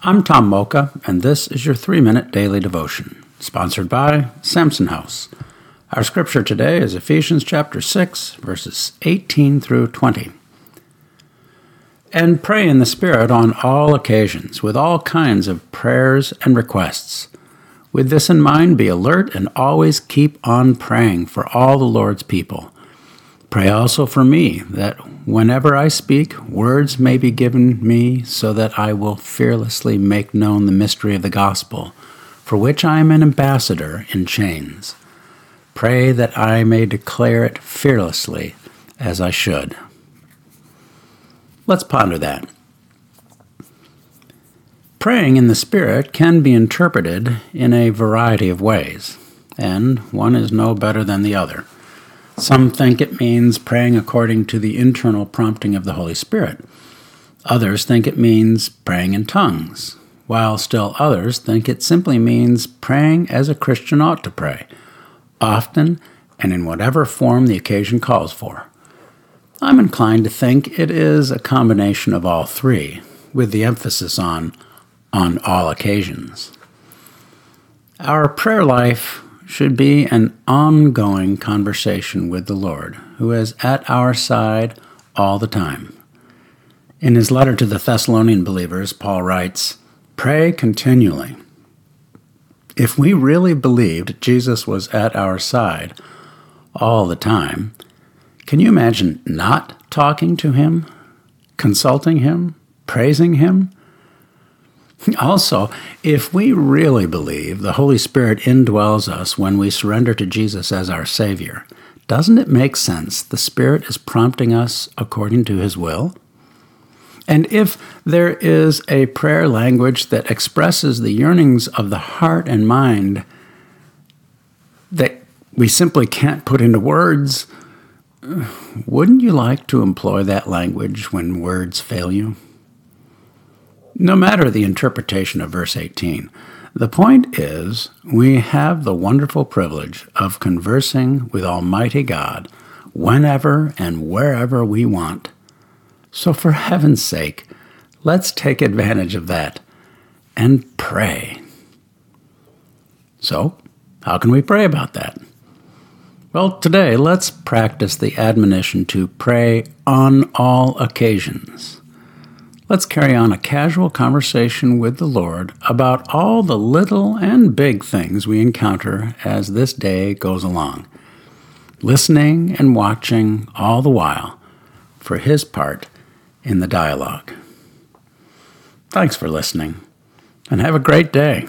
I'm Tom Mocha, and this is your three minute daily devotion, sponsored by Samson House. Our scripture today is Ephesians chapter 6, verses 18 through 20. And pray in the Spirit on all occasions, with all kinds of prayers and requests. With this in mind, be alert and always keep on praying for all the Lord's people. Pray also for me, that whenever I speak, words may be given me, so that I will fearlessly make known the mystery of the gospel, for which I am an ambassador in chains. Pray that I may declare it fearlessly as I should. Let's ponder that. Praying in the Spirit can be interpreted in a variety of ways, and one is no better than the other. Some think it means praying according to the internal prompting of the Holy Spirit. Others think it means praying in tongues, while still others think it simply means praying as a Christian ought to pray, often and in whatever form the occasion calls for. I'm inclined to think it is a combination of all three, with the emphasis on on all occasions. Our prayer life should be an ongoing conversation with the Lord, who is at our side all the time. In his letter to the Thessalonian believers, Paul writes, Pray continually. If we really believed Jesus was at our side all the time, can you imagine not talking to him, consulting him, praising him? Also, if we really believe the Holy Spirit indwells us when we surrender to Jesus as our Savior, doesn't it make sense the Spirit is prompting us according to His will? And if there is a prayer language that expresses the yearnings of the heart and mind that we simply can't put into words, wouldn't you like to employ that language when words fail you? No matter the interpretation of verse 18, the point is we have the wonderful privilege of conversing with Almighty God whenever and wherever we want. So, for heaven's sake, let's take advantage of that and pray. So, how can we pray about that? Well, today let's practice the admonition to pray on all occasions. Let's carry on a casual conversation with the Lord about all the little and big things we encounter as this day goes along, listening and watching all the while for His part in the dialogue. Thanks for listening, and have a great day.